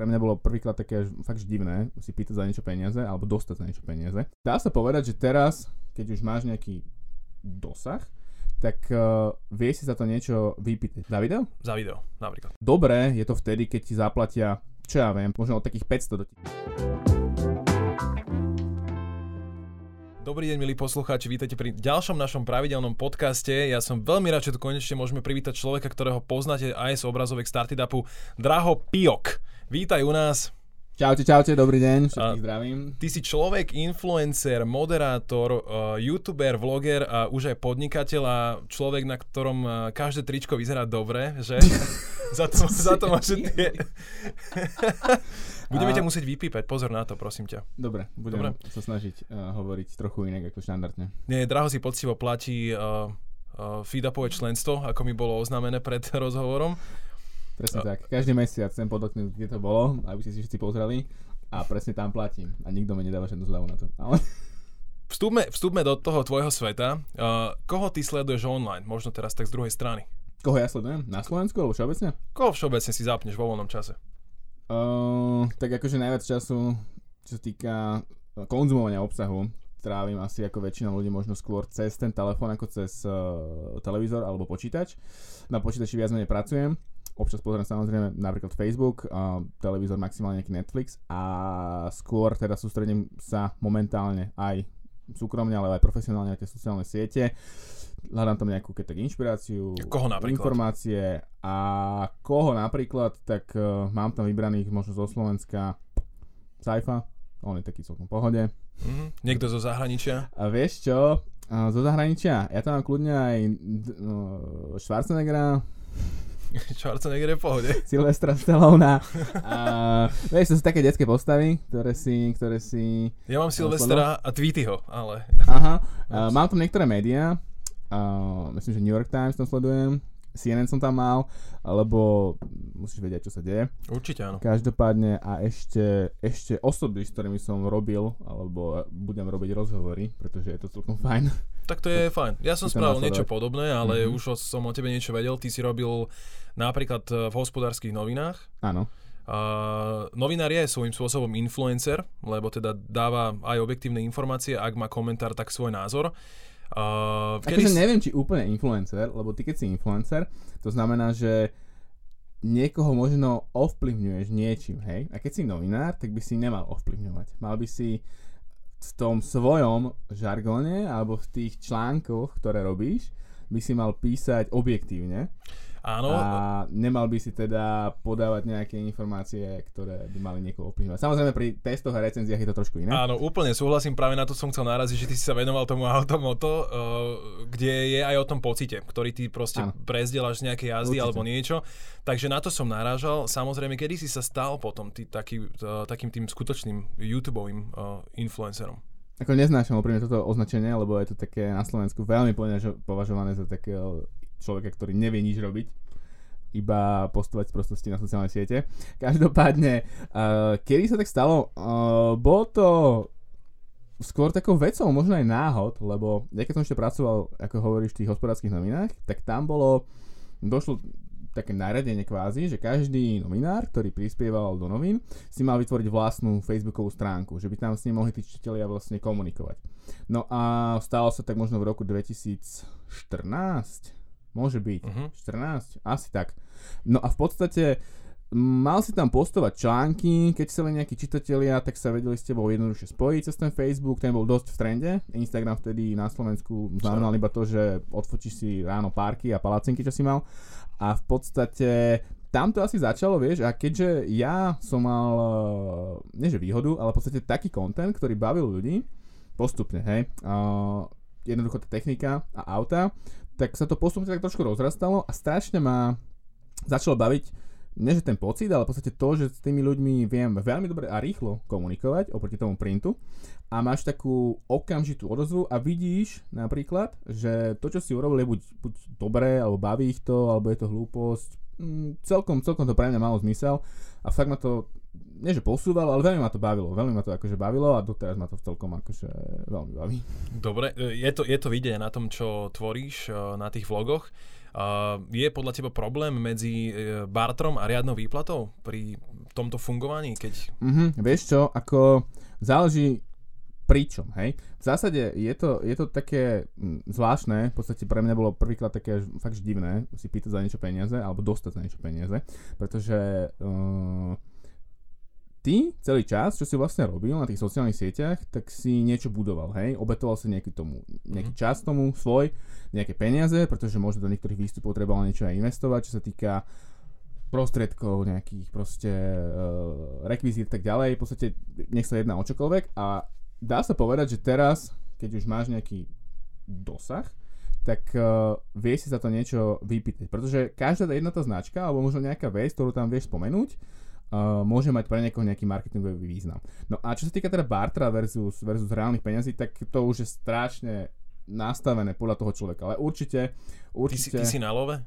pre mňa bolo prvýkrát také fakt divné si pýtať za niečo peniaze alebo dostať za niečo peniaze. Dá sa povedať, že teraz, keď už máš nejaký dosah, tak uh, vie si za to niečo vypýtať. Za video? Za video, napríklad. Dobre, je to vtedy, keď ti zaplatia, čo ja viem, možno od takých 500 do Dobrý deň, milí poslucháči, vítajte pri ďalšom našom pravidelnom podcaste. Ja som veľmi rád, že tu konečne môžeme privítať človeka, ktorého poznáte aj z obrazovek Startupu, Draho Piok. Vítaj u nás. Čaute, čaute, dobrý deň, všetkých zdravím. Ty si človek, influencer, moderátor, uh, youtuber, vloger a už aj podnikateľ a človek, na ktorom uh, každé tričko vyzerá dobre, že? za to, za to máš tie... Budeme a... ťa musieť vypípať, pozor na to, prosím ťa. Dobre, budem Dobre. sa snažiť uh, hovoriť trochu inak ako štandardne. Nie, Draho si poctivo platí uh, uh, feedupové členstvo, ako mi bolo oznámené pred rozhovorom. Presne tak. Každý mesiac chcem podotknúť, kde to bolo, aby ste si všetci pozreli a presne tam platím. A nikto mi nedáva žiadnu zľavu na to. Ale... Vstúpme, vstúpme do toho tvojho sveta. Uh, koho ty sleduješ online? Možno teraz tak z druhej strany. Koho ja sledujem? Na Slovensku alebo všeobecne? Koho všeobecne si zapneš vo voľnom čase? Uh, tak akože najviac času, čo sa týka konzumovania obsahu, trávim asi ako väčšina ľudí možno skôr cez ten telefón ako cez uh, televízor alebo počítač. Na počítači viac menej pracujem, občas pozriem samozrejme napríklad Facebook, a televízor maximálne nejaký Netflix a skôr teda sústredím sa momentálne aj súkromne, ale aj profesionálne na tie sociálne siete. Hľadám tam nejakú keď tak inšpiráciu, koho napríklad? informácie a koho napríklad, tak uh, mám tam vybraných možno zo Slovenska Saifa, on je taký celkom pohode. Mm-hmm. Niekto zo zahraničia? A vieš čo, uh, zo zahraničia, ja tam mám kľudne aj uh, Schwarzeneggera, Schwarzenegger je v pohode. Silvestra Stallone. A, vieš, to sú také detské postavy, ktoré si... Ktoré si ja mám Silvestra a Tweetyho, ale... Aha. A, mám tam niektoré médiá. A, myslím, že New York Times tam sledujem. CNN som tam mal, lebo musíš vedieť, čo sa deje. Určite áno. Každopádne a ešte, ešte osoby, s ktorými som robil, alebo budem robiť rozhovory, pretože je to celkom fajn. Tak to je fajn. Ja som spravil niečo podobné, ale mm-hmm. už som o tebe niečo vedel. Ty si robil napríklad eh, v hospodárskych novinách. Áno. Uh, novinár je svojím spôsobom influencer, lebo teda dáva aj objektívne informácie, ak má komentár, tak svoj názor. Uh, kedy... Akože neviem, či úplne influencer, lebo ty keď si influencer, to znamená, že niekoho možno ovplyvňuješ niečím, hej? A keď si novinár, tak by si nemal ovplyvňovať. Mal by si v tom svojom žargone alebo v tých článkoch, ktoré robíš, by si mal písať objektívne. Áno. A nemal by si teda podávať nejaké informácie, ktoré by mali niekoho ovplyvňovať. Samozrejme pri testoch a recenziách je to trošku iné. Áno, úplne súhlasím, práve na to som chcel naraziť, že ty si sa venoval tomu automoto, uh, kde je aj o tom pocite, ktorý ty proste Áno. prezdieľaš z nejakej jazdy Určite. alebo niečo. Takže na to som narážal. Samozrejme, kedy si sa stal potom ty, taký, uh, takým tým skutočným YouTube uh, influencerom? Ako neznášam úprimne toto označenie, lebo je to také na Slovensku veľmi považované za takého človeka, ktorý nevie nič robiť, iba postovať prostosti na sociálne siete. Každopádne, uh, kedy sa tak stalo? Uh, bolo to skôr takou vecou, možno aj náhod, lebo ja keď som ešte pracoval, ako hovoríš, v tých hospodárskych novinách, tak tam bolo, došlo také naradenie kvázi, že každý novinár, ktorý prispieval do novín, si mal vytvoriť vlastnú facebookovú stránku, že by tam s ním mohli tí čiteľia vlastne komunikovať. No a stalo sa tak možno v roku 2014, Môže byť. Uh-huh. 14? Asi tak. No a v podstate mal si tam postovať články, keď chceli nejakí čitatelia, tak sa vedeli s tebou jednoduše spojiť cez ten Facebook, ten bol dosť v trende. Instagram vtedy na Slovensku znamenal iba to, že odfočíš si ráno párky a palacinky, čo si mal. A v podstate tam to asi začalo, vieš, a keďže ja som mal, nie že výhodu, ale v podstate taký content, ktorý bavil ľudí, postupne, hej, uh, jednoducho tá technika a auta, tak sa to postupne tak trošku rozrastalo a strašne ma začalo baviť nie že ten pocit, ale v podstate to, že s tými ľuďmi viem veľmi dobre a rýchlo komunikovať oproti tomu printu a máš takú okamžitú odozvu a vidíš napríklad, že to, čo si urobil, je buď, buď dobré, alebo baví ich to, alebo je to hlúposť. Mm, celkom, celkom to pre mňa malo zmysel a fakt ma to nie že posúvalo, ale veľmi ma to bavilo. Veľmi ma to akože bavilo a doteraz ma to celkom akože veľmi baví. Dobre, e, je to, je to vidieť na tom, čo tvoríš e, na tých vlogoch. Uh, je podľa teba problém medzi bartrom a riadnou výplatou pri tomto fungovaní? Keď... Mm-hmm, vieš čo, ako záleží pričom, hej. V zásade je to, je to také hm, zvláštne, v podstate pre mňa bolo prvýkrát také fakt divné si pýtať za niečo peniaze, alebo dostať za niečo peniaze, pretože uh, ty celý čas, čo si vlastne robil na tých sociálnych sieťach, tak si niečo budoval, hej, obetoval si nejaký tomu, nejaký mhm. čas tomu svoj, nejaké peniaze, pretože možno do niektorých výstupov trebalo niečo aj investovať, čo sa týka prostriedkov, nejakých proste uh, rekvizít tak ďalej, v podstate nech sa jedná o čokoľvek a dá sa povedať, že teraz, keď už máš nejaký dosah, tak uh, vie si za to niečo vypýtať. Pretože každá jedna tá značka, alebo možno nejaká vec, ktorú tam vieš spomenúť, uh, môže mať pre niekoho nejaký marketingový význam. No a čo sa týka teda bartra versus, versus reálnych peňazí, tak to už je strašne nastavené podľa toho človeka. Ale určite... určite ty, si, ty si na love?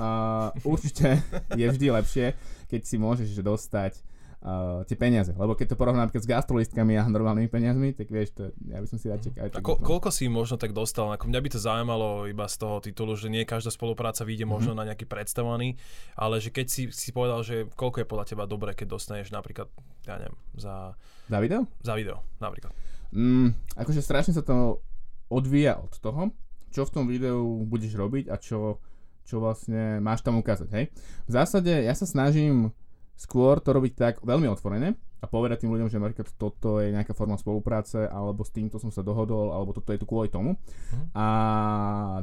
Uh, určite je vždy lepšie, keď si môžeš dostať uh, tie peniaze. Lebo keď to porovnám s gastrolistkami a normálnymi peniazmi, tak vieš, to, ja by som si radšej A ko- koľko si možno tak dostal? Ako mňa by to zaujímalo iba z toho titulu, že nie každá spolupráca vyjde mm-hmm. možno na nejaký predstavovaný, ale že keď si, si povedal, že koľko je podľa teba dobré, keď dostaneš napríklad, ja neviem, za... Za video? Za video, napríklad. Mm, akože strašne sa to odvíja od toho, čo v tom videu budeš robiť a čo, čo vlastne máš tam ukázať, hej. V zásade ja sa snažím Skôr to robiť tak veľmi otvorene a povedať tým ľuďom, že napríklad toto je nejaká forma spolupráce, alebo s týmto som sa dohodol, alebo toto je tu kvôli tomu. Uh-huh. A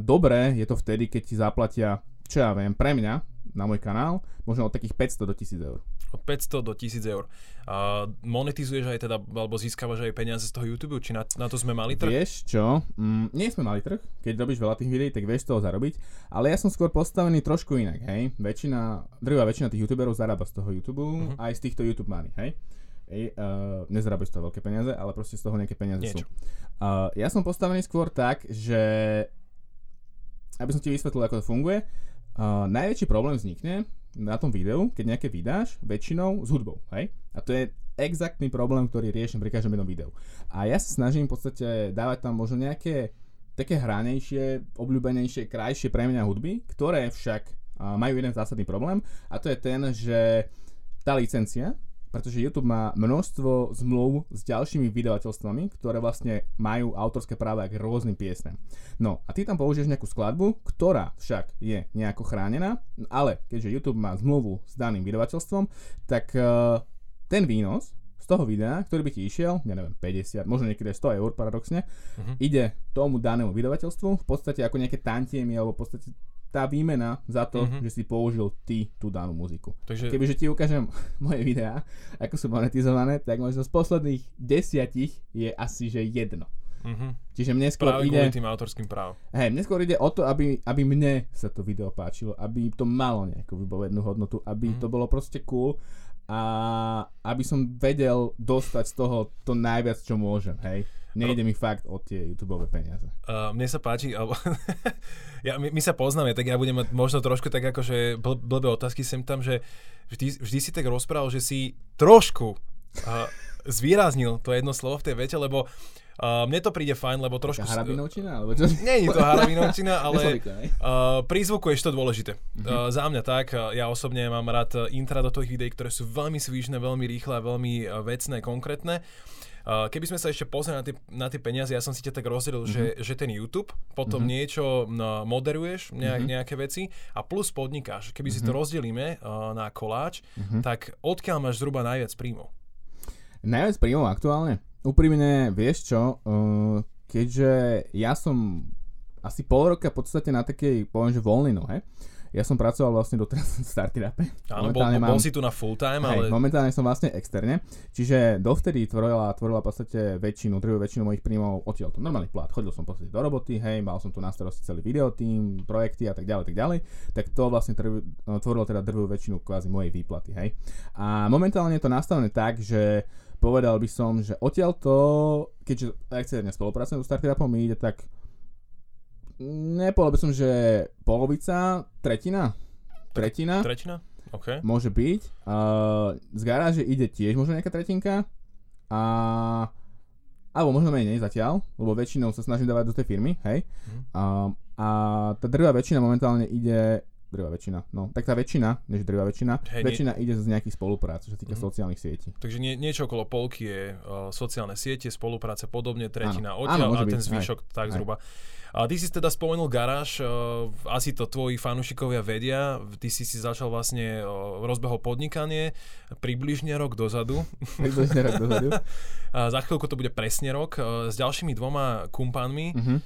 dobre je to vtedy, keď ti zaplatia, čo ja viem, pre mňa, na môj kanál, možno od takých 500 do 1000 eur. Od 500 do 1000 eur. A monetizuješ aj teda, alebo získavaš aj peniaze z toho YouTube, či na, na to sme mali trh? Vieš čo, mm, nie sme mali trh, keď robíš veľa tých videí, tak vieš toho zarobiť, ale ja som skôr postavený trošku inak, hej. Väčšina, drvá väčšina tých YouTuberov zarába z toho YouTube, uh-huh. aj z týchto YouTube money, hej. Ej, uh, nezarábajú z toho veľké peniaze, ale proste z toho nejaké peniaze Niečo. sú. Uh, ja som postavený skôr tak, že aby som ti vysvetlil, ako to funguje, najväčší problém vznikne, na tom videu, keď nejaké vydáš, väčšinou s hudbou, hej? A to je exaktný problém, ktorý riešim pri každom jednom videu. A ja sa snažím v podstate dávať tam možno nejaké také hranejšie, obľúbenejšie, krajšie pre mňa hudby, ktoré však majú jeden zásadný problém a to je ten, že tá licencia, pretože YouTube má množstvo zmluv s ďalšími vydavateľstvami, ktoré vlastne majú autorské práva k rôznym piesnem. No a ty tam použiješ nejakú skladbu, ktorá však je nejako chránená, ale keďže YouTube má zmluvu s daným vydavateľstvom, tak uh, ten výnos z toho videa, ktorý by ti išiel, ja neviem, 50, možno niekedy 100 eur paradoxne, uh-huh. ide tomu danému vydavateľstvu v podstate ako nejaké tantiemy alebo v podstate tá výmena za to, mm-hmm. že si použil ty tú danú muziku. Takže... Kebyže ti ukážem moje videá, ako sú monetizované, tak možno z posledných desiatich je asi, že jedno. Mm-hmm. Čiže mne skôr Práve ide... tým autorským právom. Hej, mne skôr ide o to, aby, aby mne sa to video páčilo, aby to malo nejakú vybovednú hodnotu, aby mm-hmm. to bolo proste cool a aby som vedel dostať z toho to najviac, čo môžem, hej. Nejde mi fakt o tie YouTube peniaze. Uh, mne sa páči, alebo ja, my, my sa poznáme, tak ja budem mať možno trošku tak akože bl- blbé otázky sem tam, že vždy, vždy si tak rozprával, že si trošku uh, zvýraznil to jedno slovo v tej vete, lebo Uh, mne to príde fajn, lebo trošku... Harabinovčina? Alebo čo? Nie je to harabinovčina, ale uh, pri zvuku je to dôležité. Uh, za mňa tak, ja osobne mám rád intra do tých videí, ktoré sú veľmi svížne, veľmi rýchle, veľmi uh, vecné, konkrétne. Uh, keby sme sa ešte pozreli na tie, na tie peniaze, ja som si ťa tak rozdelil, mm-hmm. že, že ten YouTube, potom mm-hmm. niečo no, moderuješ, nejak, mm-hmm. nejaké veci a plus podnikáš. Keby mm-hmm. si to mhm. rozdelíme uh, na koláč, mm-hmm. tak odkiaľ máš zhruba najviac príjmov? Najviac príjmov aktuálne? Úprimne, vieš čo, uh, keďže ja som asi pol roka v podstate na takej, poviem, že voľnej nohe, ja som pracoval vlastne doteraz v Startirape. Áno, bol, bol, si tu na full time, ale... Hej, momentálne som vlastne externe, čiže dovtedy tvorila, tvorila v podstate väčšinu, druhú väčšinu mojich príjmov odtiaľ to normálny plat. Chodil som v podstate do roboty, hej, mal som tu na starosti celý videotým, projekty a tak ďalej, tak ďalej, tak to vlastne tvorilo teda druhú väčšinu kvázi mojej výplaty, hej. A momentálne je to nastavené tak, že povedal by som, že odtiaľ to, keďže externe spolupracujem s Startupom, mi ide tak nepovedal by som, že polovica, tretina, tretina. Tretina? OK. Môže byť. Uh, z garáže ide tiež možno nejaká tretinka. A alebo možno menej zatiaľ, lebo väčšinou sa snažím dávať do tej firmy, hej. Mm. A, a tá drvá väčšina momentálne ide drvá väčšina, no, tak tá väčšina, než drvá väčšina, Hej, väčšina nie... ide z nejakých spoluprác, čo sa týka mm. sociálnych sietí. Takže nie, niečo okolo polky je uh, sociálne siete, spolupráce podobne, tretina odtiaľ a ten zvyšok aj, tak aj. zhruba. A ty si teda spomenul garáž, uh, asi to tvoji fanúšikovia vedia, ty si si začal vlastne, uh, rozbehol podnikanie približne rok dozadu. Približne rok dozadu. a za chvíľku to bude presne rok. Uh, s ďalšími dvoma kumpánmi uh-huh. uh,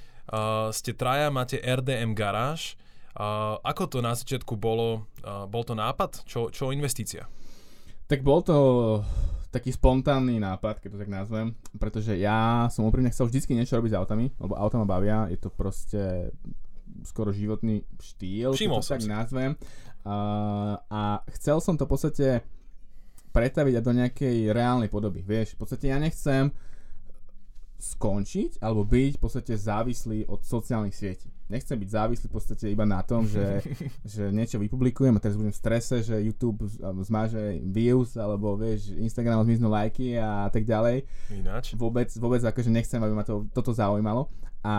ste traja, máte RDM garáž. Uh, ako to na začiatku bolo? Uh, bol to nápad? Čo, čo investícia? Tak bol to taký spontánny nápad, keď to tak nazvem, pretože ja som úprimne chcel vždycky niečo robiť s autami, lebo auta ma bavia, je to proste skoro životný štýl, keď to tak si. nazvem. Uh, a chcel som to v podstate pretaviť do nejakej reálnej podoby, vieš, v podstate ja nechcem skončiť alebo byť v podstate závislý od sociálnych sietí nechcem byť závislý v podstate iba na tom, že, že niečo vypublikujem a teraz budem v strese, že YouTube zmáže views alebo vieš, Instagram zmiznú lajky a tak ďalej. Ináč. Vôbec, vôbec akože nechcem, aby ma to, toto zaujímalo. A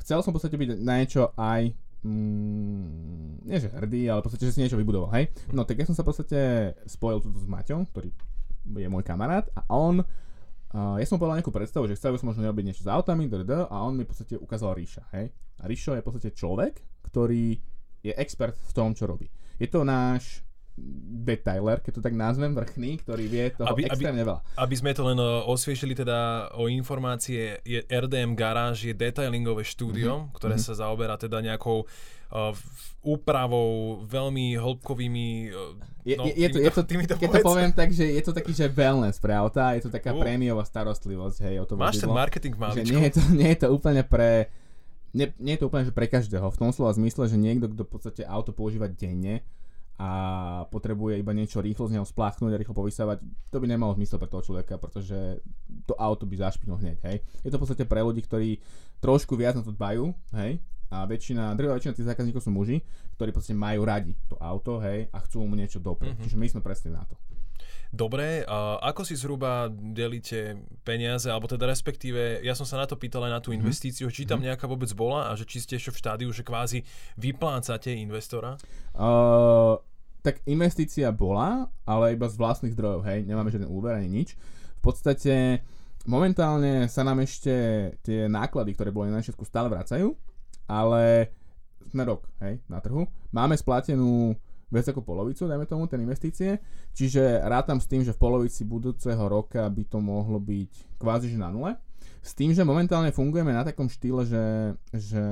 chcel som v podstate byť na niečo aj mm, nie že hrdý, ale v podstate, že si niečo vybudoval, hej? No tak ja som sa v podstate spojil tu s Maťom, ktorý je môj kamarát a on Ja som povedal nejakú predstavu, že chcel by som možno robiť niečo s autami, a on mi v podstate ukázal Ríša, hej. A Ríšo je v podstate človek, ktorý je expert v tom, čo robí. Je to náš detailer, keď to tak nazvem, vrchný, ktorý vie toho aby, extrémne aby, veľa. Aby sme to len osviešili teda o informácie, je RDM Garage je detailingové štúdio, mm-hmm. ktoré mm-hmm. sa zaoberá teda nejakou uh, úpravou, veľmi hĺbkovými... Uh, je, no, je, je, to, je to, týmito keď to poviem tak, že je to taký, že wellness pre auta, je to taká uh. prémiová starostlivosť, hej, o to Máš ten marketing v nie je, to, nie je to úplne pre... Nie, nie je to úplne že pre každého, v tom slova zmysle, že niekto, kto v podstate auto používa denne, a potrebuje iba niečo rýchlo z neho spláchnuť a rýchlo povysávať, to by nemalo zmysel pre toho človeka, pretože to auto by zašpinul hneď, hej. Je to v podstate pre ľudí, ktorí trošku viac na to dbajú, hej, a väčšina, druhá väčšina tých zákazníkov sú muži, ktorí podstate majú radi to auto, hej, a chcú mu niečo dopreť. Mm-hmm. Čiže my sme presne na to. Dobre, a ako si zhruba delíte peniaze, alebo teda respektíve, ja som sa na to pýtal aj na tú mhm. investíciu, mm-hmm. či tam mhm. nejaká vôbec bola a že či ste ešte v štádiu, že kvázi vyplácate investora? Uh, tak investícia bola, ale iba z vlastných zdrojov, hej, nemáme žiaden úver ani nič. V podstate momentálne sa nám ešte tie náklady, ktoré boli na začiatku stále vracajú, ale sme rok, hej, na trhu. Máme splatenú viac ako polovicu, dajme tomu, ten investície. Čiže rátam s tým, že v polovici budúceho roka by to mohlo byť kvázi že na nule. S tým, že momentálne fungujeme na takom štýle, že, že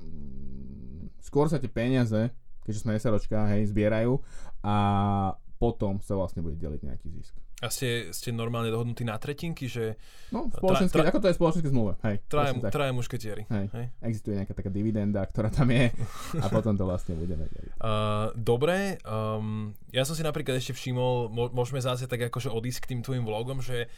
mm, skôr sa tie peniaze, keďže sme SROčka, hej, zbierajú a potom sa vlastne bude deliť nejaký zisk. A ste, ste normálne dohodnutí na tretinky, že... No, spoločenské, tra, tra, ako to je spoločenské zmluve, hej. Traje, traje mušketieri. Hej. hej. Existuje nejaká taká dividenda, ktorá tam je a potom to vlastne budeme deliť. Uh, dobre, um, ja som si napríklad ešte všimol, môžeme zase tak akože odísť k tým tvojim vlogom, že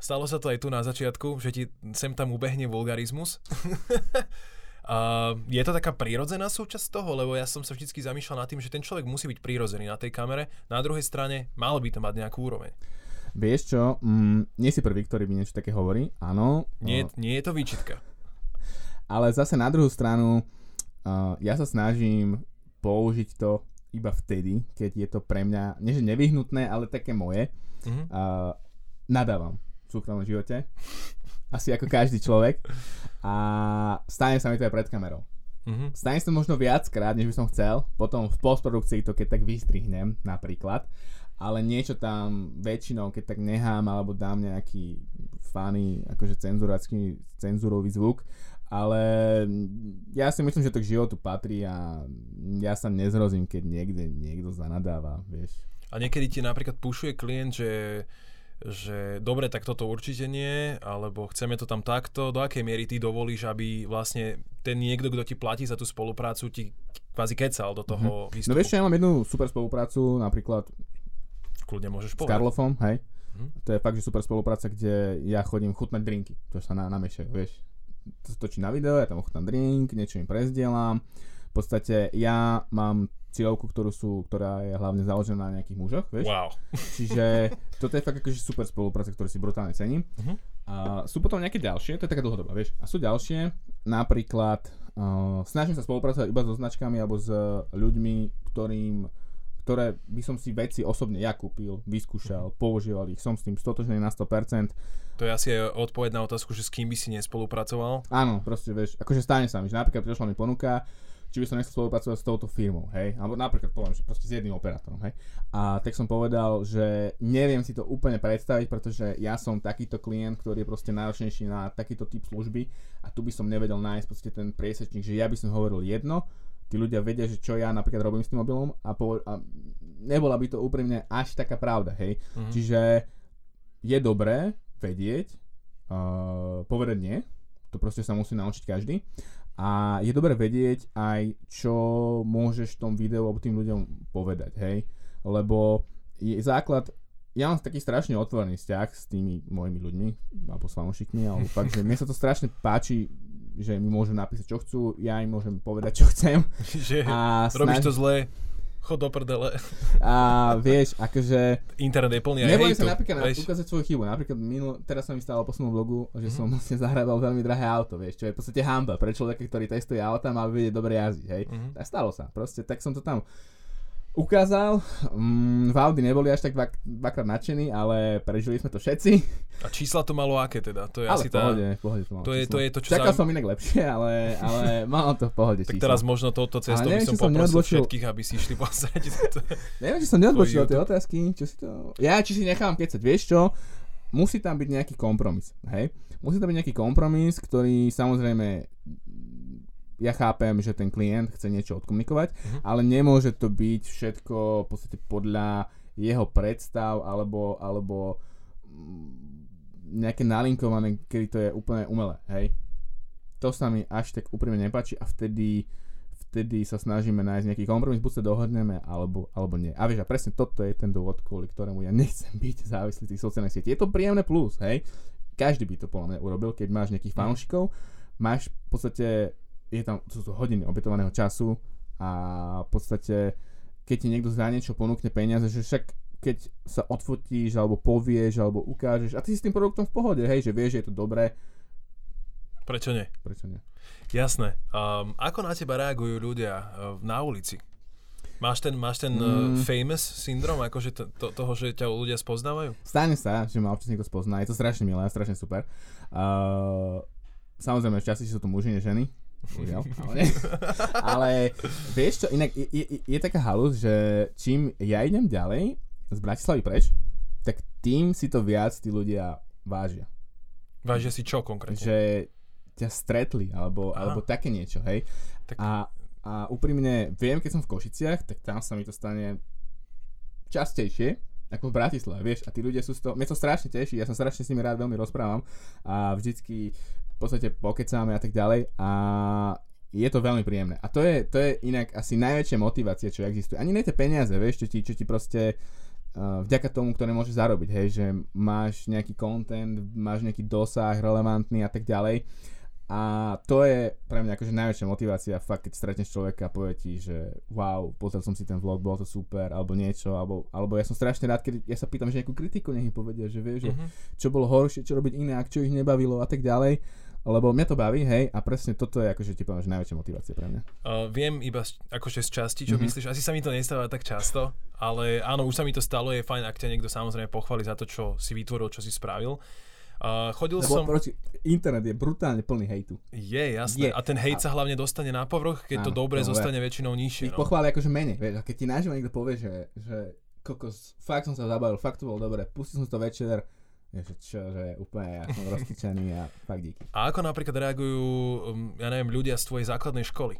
stalo sa to aj tu na začiatku, že ti sem tam ubehne vulgarizmus. Uh, je to taká prírodzená súčasť toho, lebo ja som sa vždy zamýšľal nad tým, že ten človek musí byť prírodzený na tej kamere, na druhej strane malo by to mať nejakú úroveň. Vieš čo, mm, nie si prvý, ktorý by niečo také hovorí, áno. Nie, no. nie je to výčitka. Ale zase na druhú stranu, uh, ja sa snažím použiť to iba vtedy, keď je to pre mňa, nie že nevyhnutné, ale také moje. Mm-hmm. Uh, nadávam v súkromnom živote asi ako každý človek. A stane sa mi to aj pred kamerou. Mm-hmm. Stane sa to možno viackrát, než by som chcel. Potom v postprodukcii to keď tak vystrihnem napríklad. Ale niečo tam väčšinou, keď tak nechám alebo dám nejaký funny, akože cenzurácky, cenzurový zvuk. Ale ja si myslím, že to k životu patrí a ja sa nezrozím, keď niekde niekto zanadáva, vieš. A niekedy ti napríklad pušuje klient, že že dobre, tak toto určite nie, alebo chceme to tam takto, do akej miery ty dovolíš, aby vlastne ten niekto, kto ti platí za tú spoluprácu, ti kvázi kecal do toho mm-hmm. výstupu. No vieš, ja mám jednu super spoluprácu, napríklad Kľudne môžeš povedať. S Karlofom, hej. Mm-hmm. To je fakt, že super spolupráca, kde ja chodím chutnať drinky, to sa na, namiešajú, vieš. To sa točí na video, ja tam ochutnám drink, niečo im prezdielam. V podstate ja mám cieľovku, ktorú sú, ktorá je hlavne založená na nejakých mužoch, vieš. Wow. Čiže toto je fakt akože super spolupráca, ktorú si brutálne cením. Uh-huh. A sú potom nejaké ďalšie, to je taká dlhodobá, vieš. A sú ďalšie, napríklad uh, snažím sa spolupracovať iba so značkami alebo s ľuďmi, ktorým ktoré by som si veci osobne ja kúpil, vyskúšal, mhm. používal ich, som s tým stotožný na 100%. To je asi aj odpoveď na otázku, že s kým by si nespolupracoval? Áno, proste vieš, akože stane sa mi, že napríklad prišla mi ponuka, či by som nechcel spolupracovať s touto firmou, hej, alebo napríklad poviem, že proste s jedným operátorom, hej. A tak som povedal, že neviem si to úplne predstaviť, pretože ja som takýto klient, ktorý je proste náročnejší na takýto typ služby a tu by som nevedel nájsť proste ten priesečník, že ja by som hovoril jedno, tí ľudia vedia, že čo ja napríklad robím s tým mobilom a, po, a nebola by to úprimne až taká pravda, hej. Mm-hmm. Čiže je dobré vedieť, uh, povedať nie, to proste sa musí naučiť každý a je dobré vedieť aj, čo môžeš v tom videu tým ľuďom povedať, hej? Lebo je základ, ja mám taký strašne otvorený vzťah s tými mojimi ľuďmi, alebo s fanúšikmi, alebo fakt, že mne sa to strašne páči, že mi môžu napísať, čo chcú, ja im môžem povedať, čo chcem. Že a robíš to zle, chod do prdele. A vieš, akože... Internet je plný aj Nebojím sa napríklad na, ukázať svoju chybu. Napríklad minul, teraz sa mi stalo poslednú vlogu, že mm-hmm. som vlastne zahrával veľmi drahé auto, vieš, čo je v podstate hamba pre človeka, ktorý testuje auta, má vedieť dobre jazdiť, hej. Mm-hmm. A stalo sa, proste, tak som to tam ukázal. Mm, v Audi neboli až tak dvakrát nadšení, ale prežili sme to všetci. A čísla to malo aké teda? To je ale asi v pohode, tá... pohode to malo to je, to je to, čo Čakal sa... som inak lepšie, ale, ale malo to v pohode Tak teraz možno touto cestou by som poprosil neodbočil... všetkých, aby si išli pozrieť. neviem, či som neodbočil od tej otázky. Čo si to... Ja, či si nechám kecať. Vieš čo? Musí tam byť nejaký kompromis. Hej? Musí tam byť nejaký kompromis, ktorý samozrejme ja chápem, že ten klient chce niečo odkomunikovať, uh-huh. ale nemôže to byť všetko v podstate podľa jeho predstav alebo, alebo mm, nejaké nalinkované, kedy to je úplne umelé, hej. To sa mi až tak úprimne nepáči a vtedy vtedy sa snažíme nájsť nejaký kompromis, buď sa dohodneme, alebo, alebo nie. A vieš, a presne toto je ten dôvod, kvôli ktorému ja nechcem byť závislý tých sociálnych sietí. Je to príjemné plus, hej. Každý by to podľa mňa urobil, keď máš nejakých mhm. fanúšikov, máš v podstate je tam, sú to hodiny obetovaného času a v podstate keď ti niekto za niečo ponúkne peniaze, že však keď sa odfotíš alebo povieš alebo ukážeš a ty si s tým produktom v pohode, hej, že vieš, že je to dobré. Prečo nie? Prečo nie? Jasné. Um, ako na teba reagujú ľudia uh, na ulici? Máš ten, máš ten uh, mm. famous syndrom, akože to, to, toho, že ťa ľudia spoznávajú? Stane sa, že ma občas niekto spozná, je to strašne milé, strašne super. Uh, samozrejme, časti sú to muži, nie ženy, ale, ale vieš čo, inak je, je, je taká halus, že čím ja idem ďalej z Bratislavy preč, tak tým si to viac tí ľudia vážia. Vážia si čo konkrétne? Že ťa stretli, alebo, alebo také niečo, hej. Tak... A, a úprimne, viem, keď som v Košiciach, tak tam sa mi to stane častejšie, ako v Bratislave, vieš, a tí ľudia sú z toho, mňa to strašne teší, ja som strašne s nimi rád veľmi rozprávam a vždycky podstate pokecáme a tak ďalej a je to veľmi príjemné. A to je, to je inak asi najväčšia motivácia, čo existuje. Ani nie tie peniaze, vieš, čo ti, čo ti proste uh, vďaka tomu, ktoré môžeš zarobiť, hej, že máš nejaký content, máš nejaký dosah relevantný a tak ďalej. A to je pre mňa akože najväčšia motivácia, fakt, keď stretneš človeka a povie ti, že wow, pozrel som si ten vlog, bolo to super, alebo niečo, alebo, alebo ja som strašne rád, keď ja sa pýtam, že nejakú kritiku nech mi povedia, že že mhm. čo bolo horšie, čo robiť inak, čo ich nebavilo a tak ďalej lebo mňa to baví, hej, a presne toto je akože ti poviem, že najväčšia motivácia pre mňa. Uh, viem iba akože z časti, čo mm-hmm. myslíš, asi sa mi to nestáva tak často, ale áno, už sa mi to stalo, je fajn, ak ťa niekto samozrejme pochváli za to, čo si vytvoril, čo si spravil. Uh, chodil Lebo, som... Proti, internet je brutálne plný hejtu. Je, jasné. Je. A ten hejt a... sa hlavne dostane na povrch, keď áno, to dobre to zostane väčšinou nižšie. Ich no. pochváli akože menej, vieš, a keď ti naživo niekto povie, že, že kokos, fakt som sa zabavil, fakt to bol dobre, pustil som to večer, že čo, že úplne ja som rozkyčený a fakt díky. A ako napríklad reagujú, um, ja neviem, ľudia z tvojej základnej školy?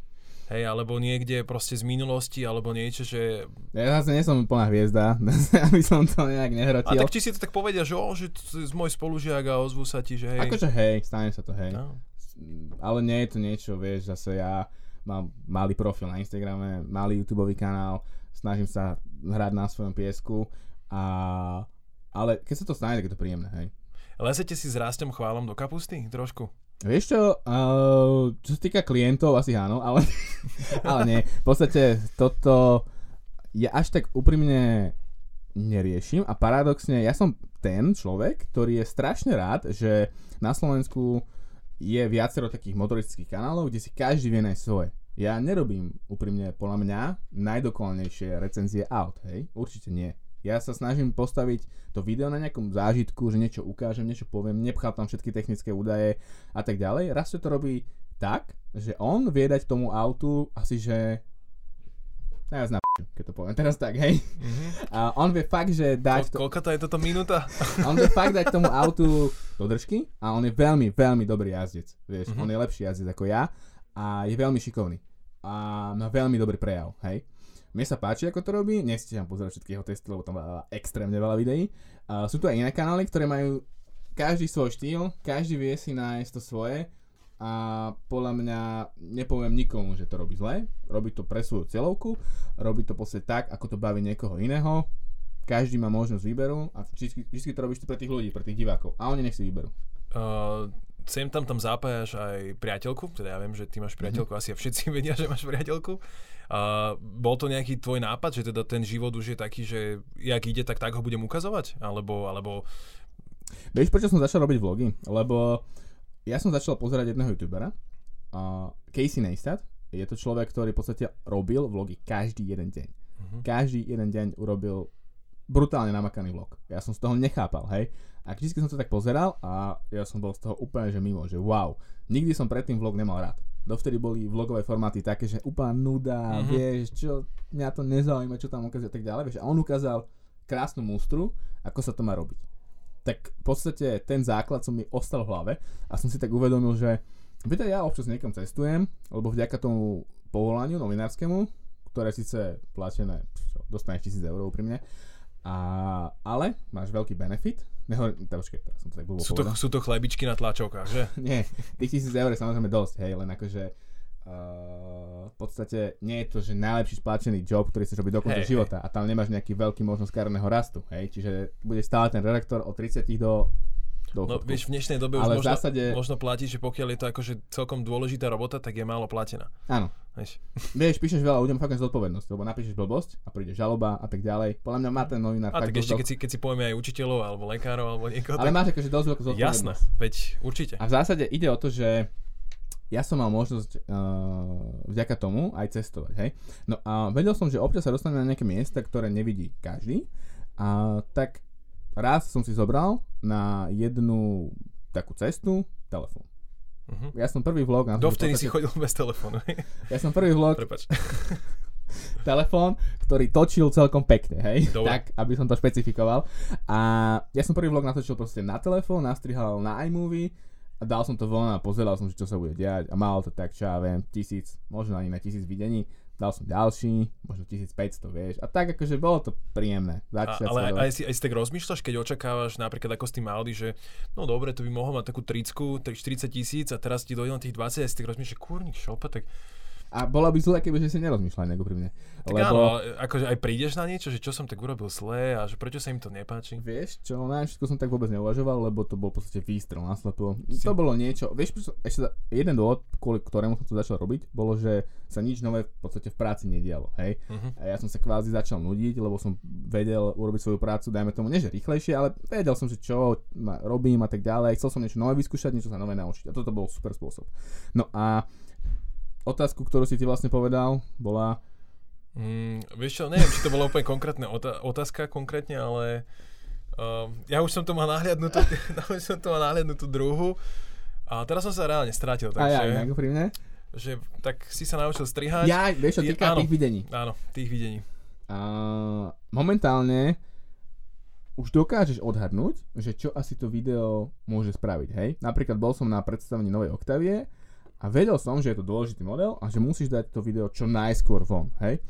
Hej, alebo niekde proste z minulosti, alebo niečo, že... Ja zase nie som úplná hviezda, aby som to nejak nehrotil. A tak či si to tak povedia, že, o, že z môj spolužiak a ozvú sa ti, že hej. Akože hej, stane sa to, hej. No. Ale nie je to niečo, vieš, zase ja mám malý profil na Instagrame, malý YouTube kanál, snažím sa hrať na svojom piesku a ale keď sa to stane, tak je to príjemné, hej. Lezete si s rástom chválom do kapusty trošku? Vieš čo, uh, čo sa týka klientov, asi áno, ale, ale nie. V podstate toto je až tak úprimne neriešim a paradoxne ja som ten človek, ktorý je strašne rád, že na Slovensku je viacero takých motoristických kanálov, kde si každý vie nájsť svoje. Ja nerobím úprimne podľa mňa najdokonalnejšie recenzie aut, hej? Určite nie. Ja sa snažím postaviť to video na nejakom zážitku, že niečo ukážem, niečo poviem, nepchám tam všetky technické údaje a tak ďalej. Raz to robí tak, že on vie dať tomu autu asi, že najviac na keď to poviem teraz tak, hej. Mm-hmm. A on vie fakt, že dať... Ko, koľko to je toto minúta? on vie fakt dať tomu autu do držky a on je veľmi, veľmi dobrý jazdec. Vieš, mm-hmm. on je lepší jazdec ako ja a je veľmi šikovný. A má veľmi dobrý prejav, hej. Mne sa páči, ako to robí, nestíham pozerať všetky jeho testy, lebo tam má extrémne veľa videí. Uh, sú tu aj iné kanály, ktoré majú každý svoj štýl, každý vie si nájsť to svoje. A podľa mňa nepoviem nikomu, že to robí zle, robí to pre svoju celovku, robí to podstate tak, ako to baví niekoho iného, každý má možnosť výberu a vždy, vždy to robíš pre tých ľudí, pre tých divákov. A oni nech si vyberú. Uh, sem tam tam zapájaš aj priateľku, teda ja viem, že ty máš priateľku, mm-hmm. asi všetci vedia, že máš priateľku. A bol to nejaký tvoj nápad, že teda ten život už je taký, že jak ide, tak tak ho budem ukazovať? Alebo, alebo... Vieš, prečo som začal robiť vlogy? Lebo ja som začal pozerať jedného youtubera, uh, Casey Neistat. Je to človek, ktorý v podstate robil vlogy každý jeden deň. Uh-huh. Každý jeden deň urobil brutálne namakaný vlog. Ja som z toho nechápal, hej. A vždy som to tak pozeral a ja som bol z toho úplne, že mimo, že wow. Nikdy som predtým vlog nemal rád. Dovtedy boli vlogové formáty také, že úplne nuda, mm-hmm. vieš, čo, mňa to nezaujíma, čo tam ukazuje a tak ďalej, vieš. A on ukázal krásnu mústru, ako sa to má robiť. Tak v podstate ten základ som mi ostal v hlave a som si tak uvedomil, že Viete, ja občas niekam cestujem, lebo vďaka tomu povolaniu novinárskému, ktoré síce platené, čo, dostaneš 1000 eur úprimne, a, ale máš veľký benefit. Nehovorím, počkej, teraz som to tak sú to, sú to chlebičky na tlačovkách, že? Nie, tých 1000 eur je samozrejme dosť, hej, len akože Uh, v podstate nie je to, že najlepší spláčený job, ktorý chceš robiť do konca hey, života hey. a tam nemáš nejaký veľký možnosť kariérneho rastu, hej, čiže bude stále ten redaktor od 30 do No vieš, v dnešnej dobe Ale už možno, zásade... možno platí, že pokiaľ je to akože celkom dôležitá robota, tak je málo platená. Áno. Vieš, vieš píšeš veľa ľuďom fakt zodpovednosť, lebo napíšeš blbosť a príde žaloba a tak ďalej. Podľa mňa má ten novinár a tak ešte, keď si, keď si povieme aj učiteľov alebo lekárov alebo niekoho. Ale tak... máš akože dosť veľkú zodpovednosť. Jasné, veď určite. A v zásade ide o to, že ja som mal možnosť uh, vďaka tomu aj cestovať, hej. No a vedel som, že občas sa dostanem na nejaké miesta, ktoré nevidí každý. A tak raz som si zobral na jednu takú cestu telefón. Uh-huh. Ja som prvý vlog... Na Dovtedy si chodil bez telefónu. ja som prvý vlog... Prepač. telefón, ktorý točil celkom pekne, hej? Dobre. Tak, aby som to špecifikoval. A ja som prvý vlog natočil proste na telefón, nastrihal na iMovie a dal som to von a pozeral som, čo sa bude diať a malo to tak, čo ja viem, tisíc, možno ani na tisíc videní dal som ďalší, možno 1500, vieš. A tak akože bolo to príjemné. A, ale aj, aj, si, aj si tak rozmýšľaš, keď očakávaš napríklad ako s tým Audi, že no dobre, to by mohol mať takú tricku, 40 tisíc a teraz ti dojde na tých 20 a si tak rozmýšľaš, kurník šopa, tak a bola by zle, keby si nerozmýšľal nejak úprimne. Tak Lebo... áno, akože aj prídeš na niečo, že čo som tak urobil zle a že prečo sa im to nepáči. Vieš čo, na všetko som tak vôbec neuvažoval, lebo to bol v podstate výstrel na slepo. Si... To bolo niečo, vieš, ešte jeden dôvod, kvôli ktorému som to začal robiť, bolo, že sa nič nové v podstate v práci nedialo, hej. Uh-huh. A ja som sa kvázi začal nudiť, lebo som vedel urobiť svoju prácu, dajme tomu, nie že rýchlejšie, ale vedel som, že čo robím a tak ďalej. Chcel som niečo nové vyskúšať, niečo sa nové naučiť. A toto bol super spôsob. No a otázku, ktorú si ti vlastne povedal, bola... Mm, vieš čo, neviem, či to bola úplne konkrétna otázka konkrétne, ale uh, ja už som to mal nahliadnutú, už som to mal nahliadnutú druhu a teraz som sa reálne strátil. Takže, a ja, úprimne? Že tak si sa naučil strihať. Ja, vieš čo, týka áno, tých videní. Áno, tých videní. Uh, momentálne už dokážeš odhadnúť, že čo asi to video môže spraviť, hej? Napríklad bol som na predstavení novej Octavie a vedel som, že je to dôležitý model a že musíš dať to video čo najskôr von, hej.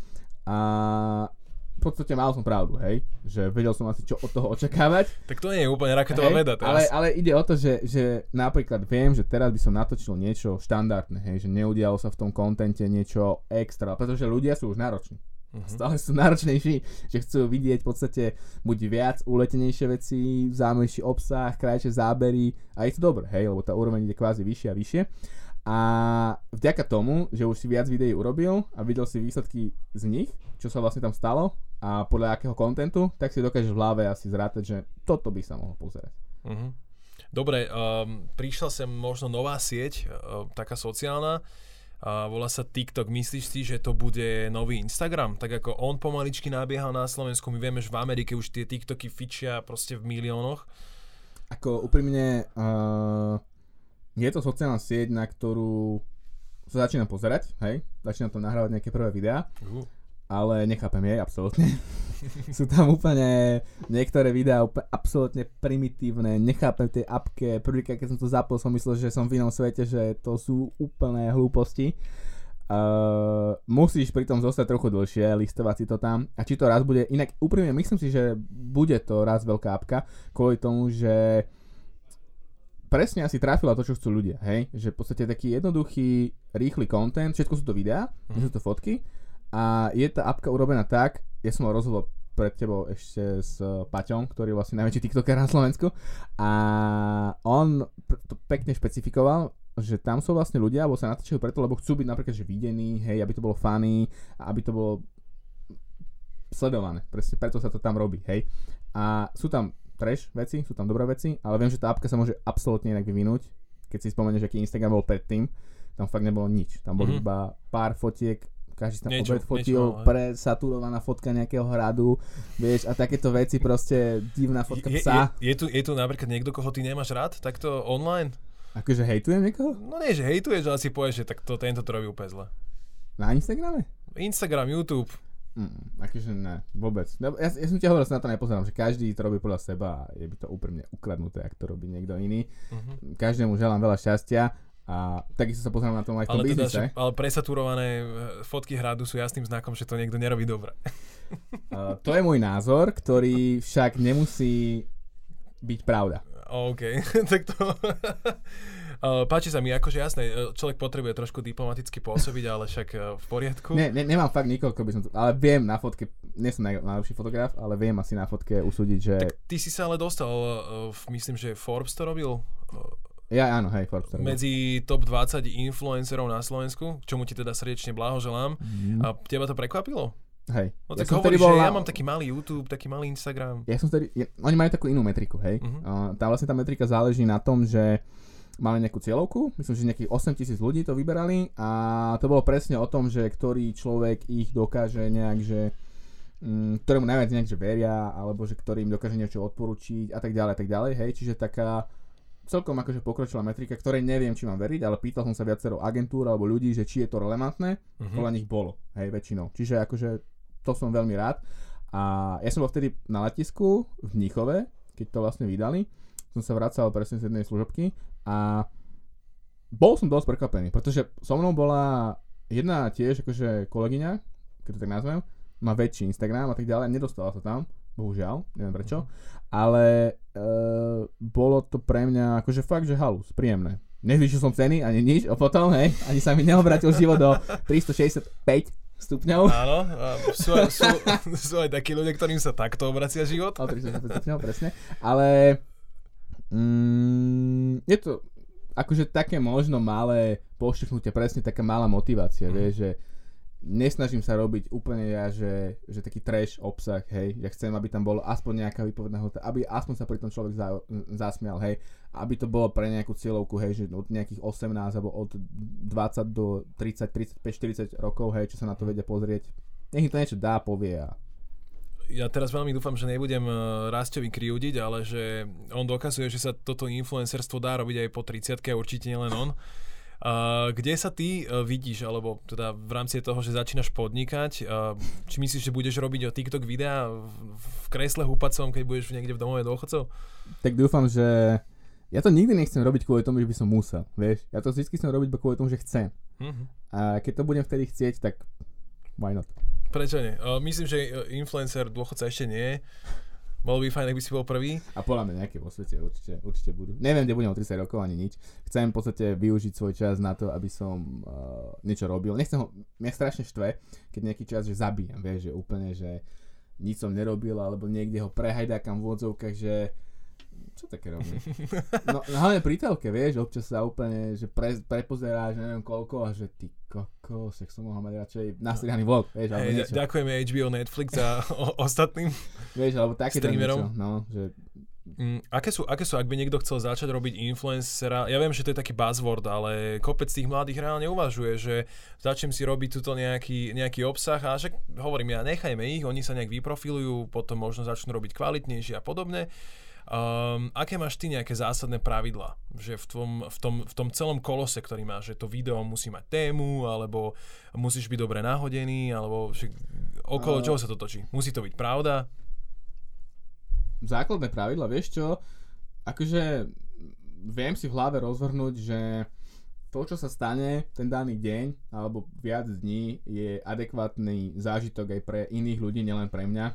A v podstate mal som pravdu, hej, že vedel som asi čo od toho očakávať. Tak to nie je úplne raketová hej, veda teraz. Ale, ale ide o to, že, že napríklad viem, že teraz by som natočil niečo štandardné, hej, že neudialo sa v tom kontente niečo extra, pretože ľudia sú už nároční. Uh-huh. Stále sú náročnejší, že chcú vidieť v podstate buď viac uletenejšie veci, zaujímavejší obsah, krajšie zábery a je to dobré, hej, lebo tá úroveň ide kvázi vyššie a vyššie. A vďaka tomu, že už si viac videí urobil a videl si výsledky z nich, čo sa vlastne tam stalo, a podľa akého kontentu, tak si dokážeš v hlave asi zrátať, že toto by sa mohlo pozerať. Uh-huh. Dobre, um, prišla sem možno nová sieť, uh, taká sociálna, a volá sa TikTok. Myslíš si, že to bude nový Instagram? Tak ako on pomaličky nabiehal na Slovensku, my vieme, že v Amerike už tie TikToky fičia proste v miliónoch. Ako úprimne, uh, je to sociálna sieť, na ktorú sa začínam pozerať, hej, začínam tam nahrávať nejaké prvé videá. Uh ale nechápem jej absolútne. Sú tam úplne niektoré videá úplne absolútne primitívne, nechápem tej apke, prvýkrát keď som to zapol som myslel, že som v inom svete, že to sú úplné hlúposti. Uh, musíš pritom zostať trochu dlhšie, listovať si to tam a či to raz bude, inak úprimne myslím si, že bude to raz veľká apka, kvôli tomu, že presne asi trafila to, čo chcú ľudia, hej? Že v podstate taký jednoduchý, rýchly content, všetko sú to videá, mm. sú to fotky, a je tá apka urobená tak, ja som mal rozhovor pred tebou ešte s Paťom, ktorý je vlastne najväčší TikToker na Slovensku a on to pekne špecifikoval, že tam sú vlastne ľudia, alebo sa natáčajú preto, lebo chcú byť napríklad že videní, hej, aby to bolo funny, aby to bolo sledované, presne preto sa to tam robí, hej. A sú tam trash veci, sú tam dobré veci, ale viem, že tá apka sa môže absolútne inak vyvinúť, keď si spomenieš, aký Instagram bol predtým, tam fakt nebolo nič, tam boli mm-hmm. iba pár fotiek každý sa niečo, obed fotil, niečo, presaturovaná fotka nejakého hradu, vieš, a takéto veci, proste divná fotka psa. Je, je, tu, je tu napríklad niekto, koho ty nemáš rád, takto online? Akože hejtujem niekoho? No nie, že hejtuješ, ale si povieš, že tak to, tento to robí úplne zle. Na Instagrame? Instagram, YouTube. Mm, akože ne, vôbec. No, ja, ja som ti hovoril, sa na to nepozerám, že každý to robí podľa seba a je by to úprimne ukradnuté, ak to robí niekto iný. Uh-huh. Každému želám veľa šťastia a takisto sa pozriem na tom aj v tom ale biznise. Teda, ale presaturované eh, fotky hradu sú jasným znakom, že to niekto nerobí dobre. Uh, to je môj názor, ktorý však nemusí byť pravda. OK, tak to... Uh, páči sa mi, akože jasné, človek potrebuje trošku diplomaticky pôsobiť, ale však uh, v poriadku. Ne, ne, nemám fakt nikoľko by som to, ale viem na fotke, nie som naj, najlepší fotograf, ale viem asi na fotke usúdiť, že... Tak ty si sa ale dostal, uh, myslím, že Forbes to robil, ja áno, hej, Forbes. Medzi top 20 influencerov na Slovensku, čomu ti teda srdečne blahoželám. Mm. A teba to prekvapilo? Hej. No tak ja hovoríš, bol... že ja mám taký malý YouTube, taký malý Instagram. Ja som tedy, ja, oni majú takú inú metriku, hej. Uh, tá vlastne tá metrika záleží na tom, že mali nejakú cieľovku, myslím, že nejakých 8 tisíc ľudí to vyberali a to bolo presne o tom, že ktorý človek ich dokáže nejak, že mm, ktorému najviac nejak, že veria, alebo že ktorým dokáže niečo odporučiť a tak ďalej, a tak ďalej, hej, čiže taká celkom akože pokročila metrika, ktorej neviem, či mám veriť, ale pýtal som sa viacero agentúr alebo ľudí, že či je to relevantné, uh-huh. podľa nich bolo, hej, väčšinou. Čiže akože to som veľmi rád. A ja som bol vtedy na letisku v Mníchove, keď to vlastne vydali. Som sa vracal presne z jednej služobky a bol som dosť prekvapený, pretože so mnou bola jedna tiež akože kolegyňa, keď to tak nazvem, má väčší Instagram a tak ďalej, nedostala sa tam bohužiaľ, neviem prečo, ale e, bolo to pre mňa akože fakt, že halus, príjemné. Nezvýšil som ceny ani nič, a potom, hej, ani sa mi neobratil život do 365 stupňov. Áno, sú, sú, sú aj takí ľudia, ktorým sa takto obracia život. O 365 stupňov, presne. Ale mm, je to akože také možno malé pošťuchnutie, presne taká malá motivácia, mm. vieš, že nesnažím sa robiť úplne ja, že, že taký trash obsah, hej, ja chcem, aby tam bolo aspoň nejaká výpovedná hota, aby aspoň sa pri tom človek za, zasmial, hej, aby to bolo pre nejakú cieľovku, hej, že od nejakých 18 alebo od 20 do 30, 35, 40 rokov, hej, čo sa na to vedia pozrieť, nech im to niečo dá, povie a ja teraz veľmi dúfam, že nebudem e, Rastovi kriudiť, ale že on dokazuje, že sa toto influencerstvo dá robiť aj po 30 a určite nielen on. Uh, kde sa ty uh, vidíš, alebo teda v rámci toho, že začínaš podnikať, uh, či myslíš, že budeš robiť o TikTok videá v, v kresle húpacom, keď budeš niekde v domove dôchodcov? Tak dúfam, že ja to nikdy nechcem robiť kvôli tomu, že by som musel, vieš. Ja to vždy chcem robiť kvôli tomu, že chcem. Uh-huh. A keď to budem vtedy chcieť, tak why not? Prečo nie? Uh, myslím, že influencer dôchodca ešte nie bolo by fajn, ak by si bol prvý. A podľa mňa nejaké vo svete určite, určite budú. Neviem, kde budem o 30 rokov ani nič. Chcem v podstate využiť svoj čas na to, aby som uh, niečo robil. Nechcem ho, mňa strašne štve, keď nejaký čas, že zabijem, vieš, že úplne, že nič som nerobil, alebo niekde ho prehajdákam v odzovkách, že čo také robí? No, no hlavne pri telke, vieš, občas sa úplne, že pre, prepozeráš neviem koľko a že ty kokos, jak som mohol mať radšej nastrihaný vlog, vieš, alebo hey, niečo. Ďakujeme HBO, Netflix a o, ostatným Vieš, alebo takéto niečo, no, že Mm, aké, sú, aké sú, ak by niekto chcel začať robiť influencera, ja viem, že to je taký buzzword, ale kopec tých mladých reálne uvažuje, že začnem si robiť tuto nejaký, nejaký obsah a že hovorím ja, nechajme ich, oni sa nejak vyprofilujú, potom možno začnú robiť kvalitnejšie a podobne. Um, aké máš ty nejaké zásadné pravidla, že v tom, v, tom, v tom celom kolose, ktorý máš, že to video musí mať tému, alebo musíš byť dobre nahodený, alebo že okolo uh, čoho sa to točí? Musí to byť pravda? základné pravidla, vieš čo, akože viem si v hlave rozvrhnúť, že to, čo sa stane ten daný deň alebo viac dní, je adekvátny zážitok aj pre iných ľudí, nielen pre mňa.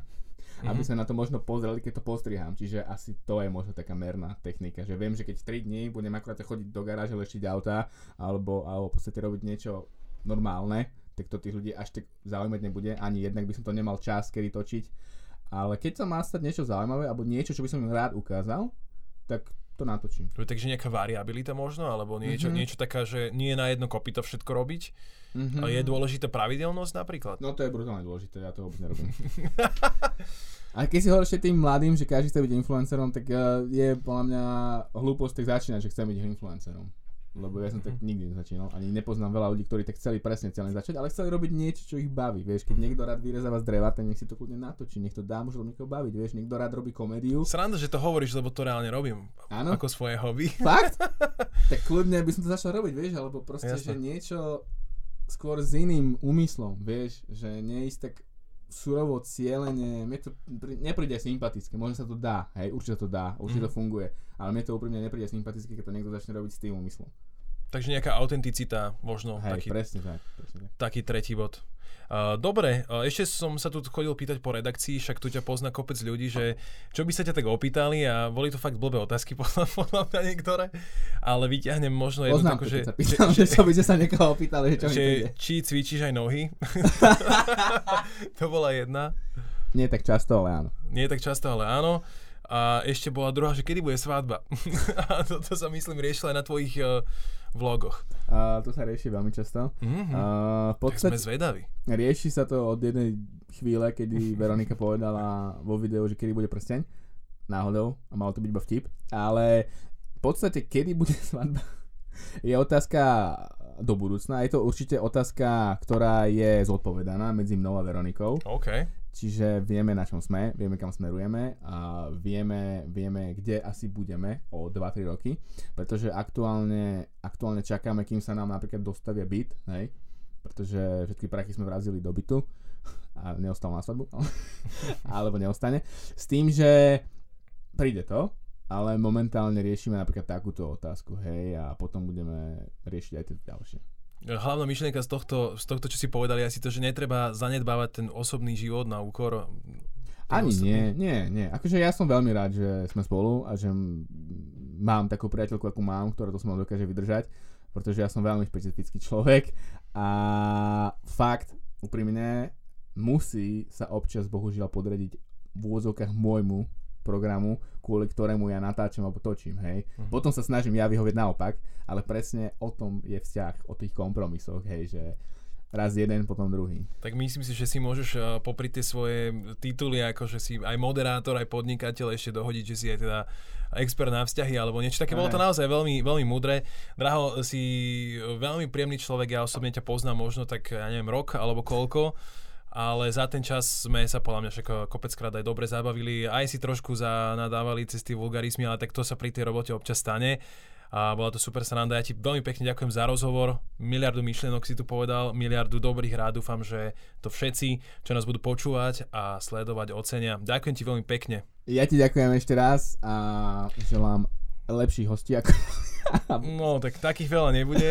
Mm-hmm. Aby sme na to možno pozreli, keď to postrihám. Čiže asi to je možno taká merná technika. Že viem, že keď 3 dní budem akurát chodiť do garáže leštiť auta alebo, alebo v podstate robiť niečo normálne, tak to tých ľudí až tak zaujímať nebude. Ani jednak by som to nemal čas, kedy točiť ale keď sa má stať niečo zaujímavé, alebo niečo, čo by som im rád ukázal, tak to natočím. Takže nejaká variabilita možno, alebo niečo, mm-hmm. niečo taká, že nie je na jedno kopy to všetko robiť. Mm-hmm. A je dôležitá pravidelnosť napríklad? No to je brutálne dôležité, ja to vôbec nerobím. A keď si hovoríš tým mladým, že každý chce byť influencerom, tak uh, je podľa mňa hlúposť tak začínať, že chcem byť influencerom lebo ja som tak mhm. nikdy nezačínal, ani nepoznám veľa ľudí, ktorí tak chceli presne celé začať, ale chceli robiť niečo, čo ich baví, vieš, keď niekto rád vyrezáva z dreva, tak nech si to kľudne natočí, nech to dá, môže niekoho baviť, vieš, niekto rád robí komédiu. Sranda, že to hovoríš, lebo to reálne robím, Áno? ako svoje hobby. Fakt? tak kľudne by som to začal robiť, vieš, alebo proste, Jasne. že niečo skôr s iným úmyslom, vieš, že neísť tak surovo cieľenie, mne to nepríde sympatické, možno sa to dá, hej, určite to dá, určite mm. to funguje, ale mne to úprimne nepríde sympatické, keď to niekto začne robiť s tým úmyslom. Takže nejaká autenticita, možno Hej, taký, presne tak, presne tak. taký tretí bod. Uh, dobre, uh, ešte som sa tu chodil pýtať po redakcii, však tu ťa pozná kopec ľudí, že čo by sa ťa tak opýtali a boli to fakt blbé otázky podľa, podľa mňa niektoré, ale vyťahnem možno jednu takú, že, sa pýtam, že, že, že, by sa niekoho opýtali, že čo že, Či cvičíš aj nohy? to bola jedna. Nie tak často, ale áno. Nie tak často, ale áno. A ešte bola druhá, že kedy bude svadba. a to, to sa myslím riešila aj na tvojich uh, vlogoch. A to sa rieši veľmi často. Mm-hmm. A podstate, tak sme zvedaví. Rieši sa to od jednej chvíle, kedy Veronika povedala vo videu, že kedy bude prsteň. Náhodou. A malo to byť iba vtip. Ale v podstate, kedy bude svadba, je otázka do budúcna. Je to určite otázka, ktorá je zodpovedaná medzi mnou a Veronikou. OK. Čiže vieme, na čom sme, vieme, kam smerujeme a vieme, vieme kde asi budeme o 2-3 roky, pretože aktuálne, aktuálne čakáme, kým sa nám napríklad dostavia byt, hej, pretože všetky prachy sme vrazili do bytu a neostal na svadbu, alebo neostane. S tým, že príde to, ale momentálne riešime napríklad takúto otázku, hej, a potom budeme riešiť aj tie ďalšie. Hlavná myšlienka z tohto, z tohto, čo si povedali, asi to, že netreba zanedbávať ten osobný život na úkor ani nie, nie, nie. Akože ja som veľmi rád, že sme spolu a že mám takú priateľku, akú mám, ktorá to so mnou dokáže vydržať, pretože ja som veľmi špecifický človek a fakt, úprimne, musí sa občas bohužiaľ podrediť v úvodzovkách môjmu programu, kvôli ktorému ja natáčam alebo točím, hej. Uh-huh. Potom sa snažím ja vyhovieť naopak, ale presne o tom je vzťah, o tých kompromisoch, hej, že raz jeden, potom druhý. Tak myslím si, že si môžeš uh, popri tie svoje tituly, ako že si aj moderátor, aj podnikateľ ešte dohodiť, že si aj teda expert na vzťahy alebo niečo také. Bolo to naozaj veľmi, veľmi mudré. Draho, si veľmi príjemný človek, ja osobne ťa poznám možno tak, ja neviem, rok alebo koľko ale za ten čas sme sa podľa mňa však kopeckrát aj dobre zabavili, aj si trošku zanadávali cez tie vulgarizmy, ale tak to sa pri tej robote občas stane a bola to super sranda. Ja ti veľmi pekne ďakujem za rozhovor, miliardu myšlienok si tu povedal, miliardu dobrých rád, dúfam, že to všetci, čo nás budú počúvať a sledovať, ocenia. Ďakujem ti veľmi pekne. Ja ti ďakujem ešte raz a želám lepší hosti ako... No, tak takých veľa nebude.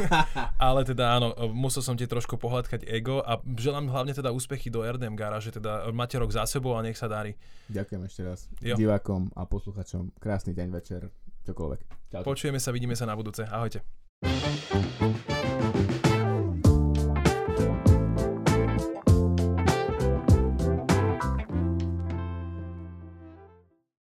Ale teda áno, musel som ti trošku pohľadkať ego a želám hlavne teda úspechy do RDM garáže, teda máte rok za sebou a nech sa darí. Ďakujem ešte raz jo. divákom a posluchačom. Krásny deň, večer, čokoľvek. Čau. Počujeme sa, vidíme sa na budúce. Ahojte.